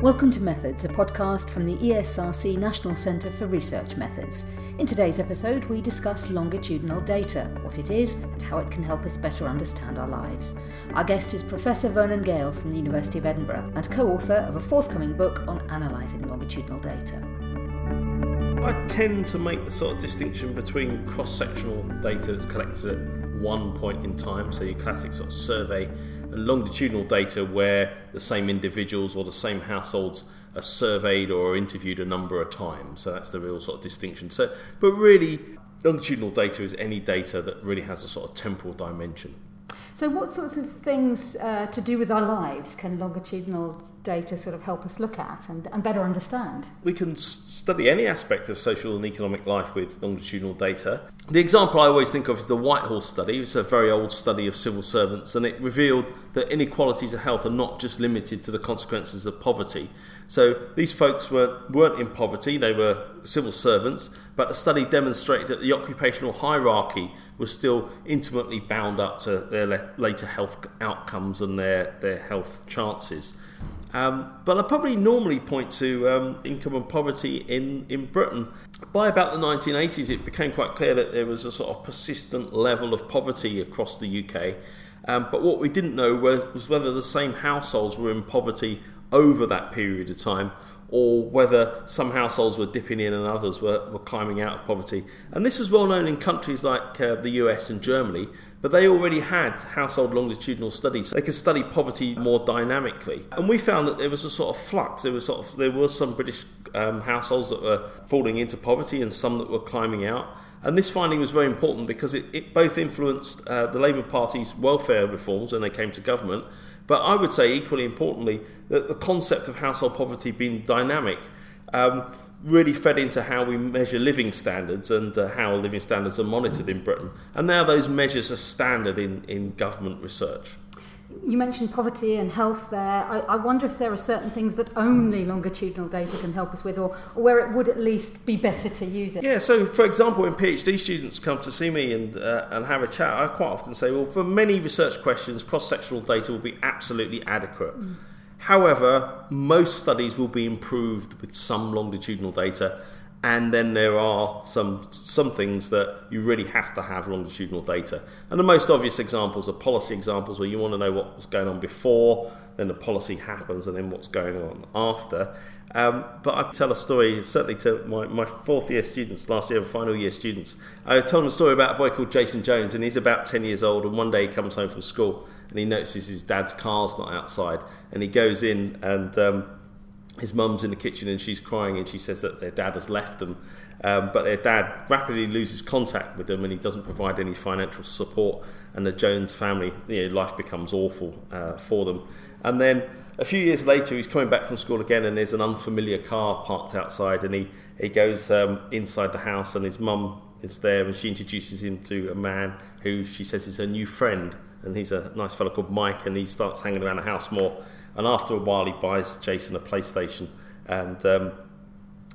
Welcome to Methods, a podcast from the ESRC National Centre for Research Methods. In today's episode, we discuss longitudinal data, what it is, and how it can help us better understand our lives. Our guest is Professor Vernon Gayle from the University of Edinburgh and co author of a forthcoming book on analysing longitudinal data. I tend to make the sort of distinction between cross sectional data that's collected at one point in time, so your classic sort of survey and longitudinal data where the same individuals or the same households are surveyed or interviewed a number of times. So that's the real sort of distinction. So, but really, longitudinal data is any data that really has a sort of temporal dimension. So, what sorts of things uh, to do with our lives can longitudinal data sort of help us look at and, and better understand? We can study any aspect of social and economic life with longitudinal data. The example I always think of is the Whitehall study. It's a very old study of civil servants, and it revealed that inequalities of health are not just limited to the consequences of poverty. So these folks were, weren't in poverty, they were civil servants, but the study demonstrated that the occupational hierarchy was still intimately bound up to their later health outcomes and their, their health chances. Um, but I probably normally point to um, income and poverty in, in Britain. By about the 1980s, it became quite clear that there was a sort of persistent level of poverty across the UK. Um, but what we didn't know was, was whether the same households were in poverty over that period of time or whether some households were dipping in and others were, were climbing out of poverty. And this was well known in countries like uh, the US and Germany, but they already had household longitudinal studies. They could study poverty more dynamically. And we found that there was a sort of flux. There was sort of there were some British um, households that were falling into poverty and some that were climbing out. And this finding was very important because it, it both influenced uh, the Labour Party's welfare reforms when they came to government, but I would say equally importantly that the concept of household poverty being dynamic um, really fed into how we measure living standards and uh, how living standards are monitored in Britain. And now those measures are standard in, in government research. You mentioned poverty and health there. I, I, wonder if there are certain things that only longitudinal data can help us with, or, or, where it would at least be better to use it. Yeah, so for example, when PhD students come to see me and, uh, and have a chat, I quite often say, well, for many research questions, cross sectional data will be absolutely adequate. Mm. However, most studies will be improved with some longitudinal data and then there are some some things that you really have to have longitudinal data. And the most obvious examples are policy examples where you want to know what's going on before, then the policy happens, and then what's going on after. Um, but I tell a story, certainly to my, my fourth year students last year, final year students. I told them a story about a boy called Jason Jones, and he's about 10 years old. And one day he comes home from school and he notices his dad's car's not outside, and he goes in and um, his mum's in the kitchen and she's crying and she says that their dad has left them. Um, but their dad rapidly loses contact with them and he doesn't provide any financial support. And the Jones family, you know, life becomes awful uh, for them. And then a few years later, he's coming back from school again and there's an unfamiliar car parked outside. And he, he goes um, inside the house and his mum is there and she introduces him to a man who she says is her new friend. And he's a nice fellow called Mike and he starts hanging around the house more and after a while, he buys Jason a PlayStation. And um,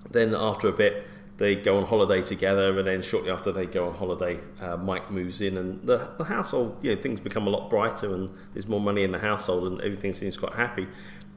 then after a bit, they go on holiday together. And then shortly after they go on holiday, uh, Mike moves in. And the, the household, you know, things become a lot brighter. And there's more money in the household. And everything seems quite happy.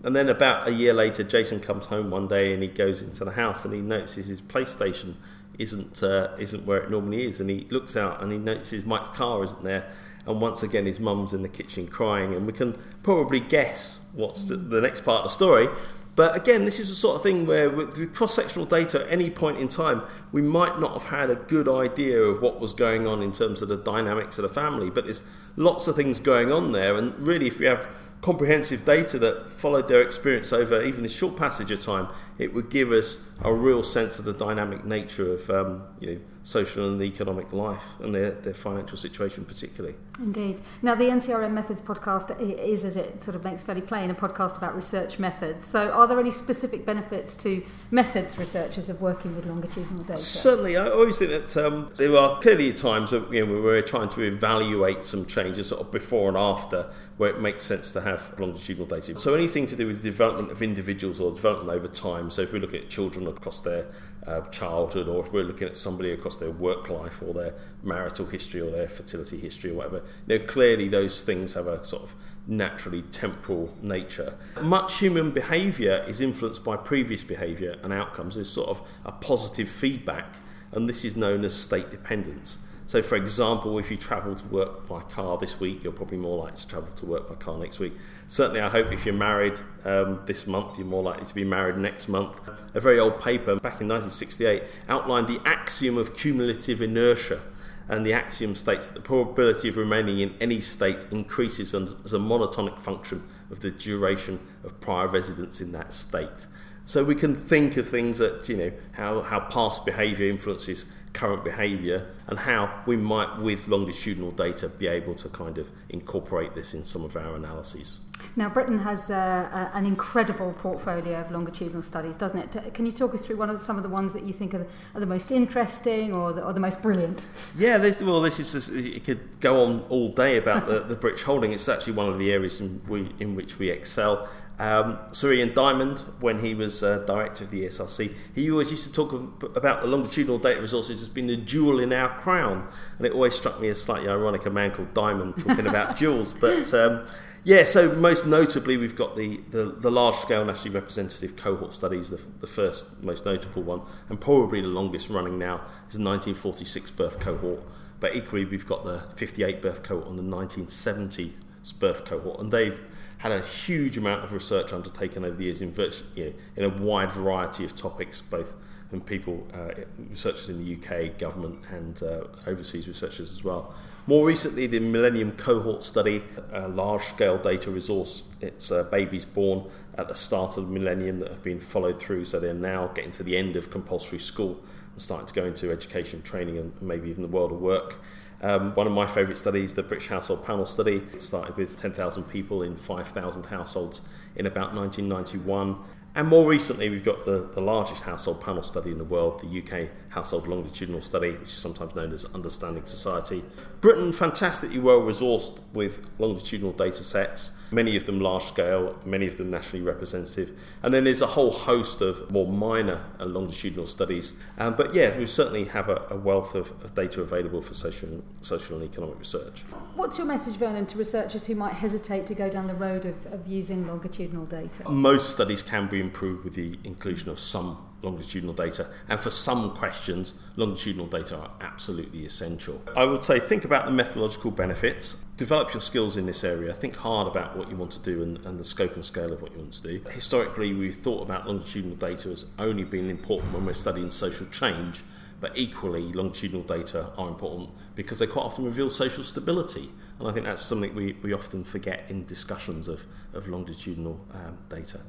And then about a year later, Jason comes home one day and he goes into the house and he notices his PlayStation isn't uh, isn't where it normally is. And he looks out and he notices Mike's car isn't there. And once again, his mum's in the kitchen crying. And we can probably guess what's the next part of the story. But again, this is the sort of thing where with cross sectional data at any point in time, we might not have had a good idea of what was going on in terms of the dynamics of the family. But there's lots of things going on there. And really, if we have comprehensive data that followed their experience over even a short passage of time, it would give us a real sense of the dynamic nature of um, you know, social and economic life and their, their financial situation particularly. Indeed. Now the NCRM Methods podcast is, as it sort of makes fairly plain, a podcast about research methods. So are there any specific benefits to methods researchers of working with longitudinal data? Certainly. I always think that um, there are clearly times you know, where we're trying to evaluate some changes sort of before and after where it makes sense to have longitudinal data. So anything to do with the development of individuals or development over time. So if we look at children across their uh, childhood, or if we're looking at somebody across their work life or their marital history or their fertility history or whatever, you know, clearly those things have a sort of naturally temporal nature. Much human behaviour is influenced by previous behaviour and outcomes. There's sort of a positive feedback, and this is known as state dependence. So, for example, if you travel to work by car this week, you're probably more likely to travel to work by car next week. Certainly, I hope if you're married um, this month, you're more likely to be married next month. A very old paper back in 1968 outlined the axiom of cumulative inertia. And the axiom states that the probability of remaining in any state increases as a monotonic function of the duration of prior residence in that state. So we can think of things that, you know, how, how past behaviour influences current behaviour and how we might, with longitudinal data, be able to kind of incorporate this in some of our analyses. Now, Britain has uh, an incredible portfolio of longitudinal studies, doesn't it? Can you talk us through one of the, some of the ones that you think are, are the most interesting or the, or the most brilliant? Yeah, this, well, this is just, it could go on all day about the, the British holding. It's actually one of the areas in, we, in which we excel. Um, Sir Ian Diamond, when he was uh, director of the ESRC, he always used to talk of, about the longitudinal data resources as being a jewel in our crown. And it always struck me as slightly ironic a man called Diamond talking about jewels. But um, yeah, so most notably, we've got the, the, the large scale nationally representative cohort studies, the, the first most notable one, and probably the longest running now is the 1946 birth cohort. But equally, we've got the 58 birth cohort and the 1970 birth cohort, and they've had a huge amount of research undertaken over the years in, you know, in a wide variety of topics, both from people, uh, researchers in the UK, government, and uh, overseas researchers as well. More recently, the Millennium Cohort Study, a large scale data resource. It's uh, babies born at the start of the millennium that have been followed through, so they're now getting to the end of compulsory school starting to go into education, training, and maybe even the world of work. Um, one of my favourite studies, the British Household Panel Study, started with 10,000 people in 5,000 households in about 1991. And more recently, we've got the, the largest household panel study in the world, the UK Household Longitudinal Study, which is sometimes known as Understanding Society. Britain, fantastically well resourced with longitudinal data sets, many of them large scale, many of them nationally representative. And then there's a whole host of more minor uh, longitudinal studies. Um, but yeah, we certainly have a, a wealth of, of, data available for social, social and economic research. What's your message, Vernon, to researchers who might hesitate to go down the road of, of using longitudinal data? Most studies can be improved with the inclusion of some longitudinal data. And for some questions, longitudinal data are absolutely essential. I would say think about the methodological benefits, develop your skills in this area, think hard about what you want to do and, and the scope and scale of what you want to do. Historically, we've thought about longitudinal data as only being important when we're studying social change. But equally, longitudinal data are important because they quite often reveal social stability. And I think that's something we, we often forget in discussions of, of longitudinal um, data.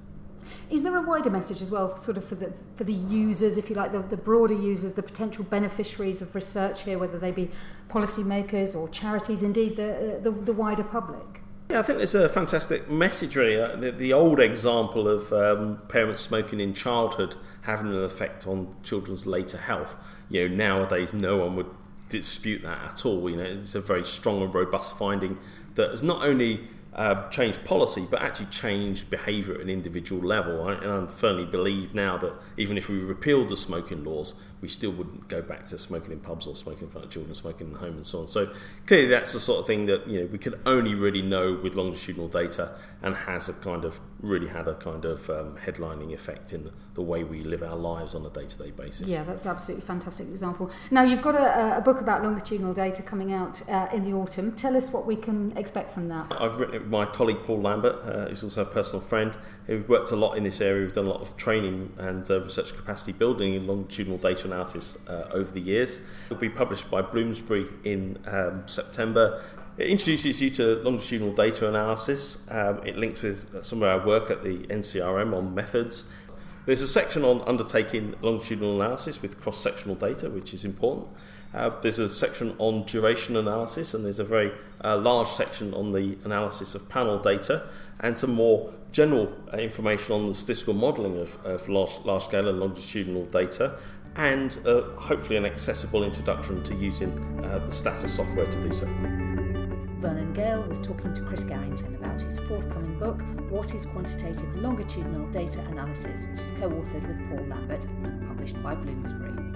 Is there a wider message as well, sort of for the for the users, if you like, the, the broader users, the potential beneficiaries of research here, whether they be policymakers or charities, indeed the the, the wider public? Yeah, I think there's a fantastic message really. Uh, the, the old example of um, parents smoking in childhood having an effect on children's later health. You know, nowadays no one would dispute that at all. You know, it's a very strong and robust finding that has not only uh, change policy, but actually change behaviour at an individual level. and I firmly believe now that even if we repealed the smoking laws, we still wouldn't go back to smoking in pubs or smoking in front of children, smoking in the home, and so on. So clearly, that's the sort of thing that you know we can only really know with longitudinal data, and has a kind of really had a kind of um, headlining effect in the, the, way we live our lives on a day-to-day basis. Yeah, that's absolutely fantastic example. Now you've got a, a book about longitudinal data coming out uh, in the autumn. Tell us what we can expect from that. I've written it with my colleague Paul Lambert, uh, who's also a personal friend. We've worked a lot in this area. We've done a lot of training and uh, research capacity building in longitudinal data analysis uh, over the years. It will be published by Bloomsbury in um, September. It introduces you to longitudinal data analysis. Um, it links with some of our work at the NCRM on methods. There's a section on undertaking longitudinal analysis with cross sectional data, which is important. Uh, there's a section on duration analysis, and there's a very uh, large section on the analysis of panel data, and some more general information on the statistical modelling of, of large scale and longitudinal data and uh, hopefully an accessible introduction to using uh, the Stata software to do so. Vernon Gayle was talking to Chris Garrington about his forthcoming book, What is Quantitative Longitudinal Data Analysis, which is co authored with Paul Lambert and published by Bloomsbury.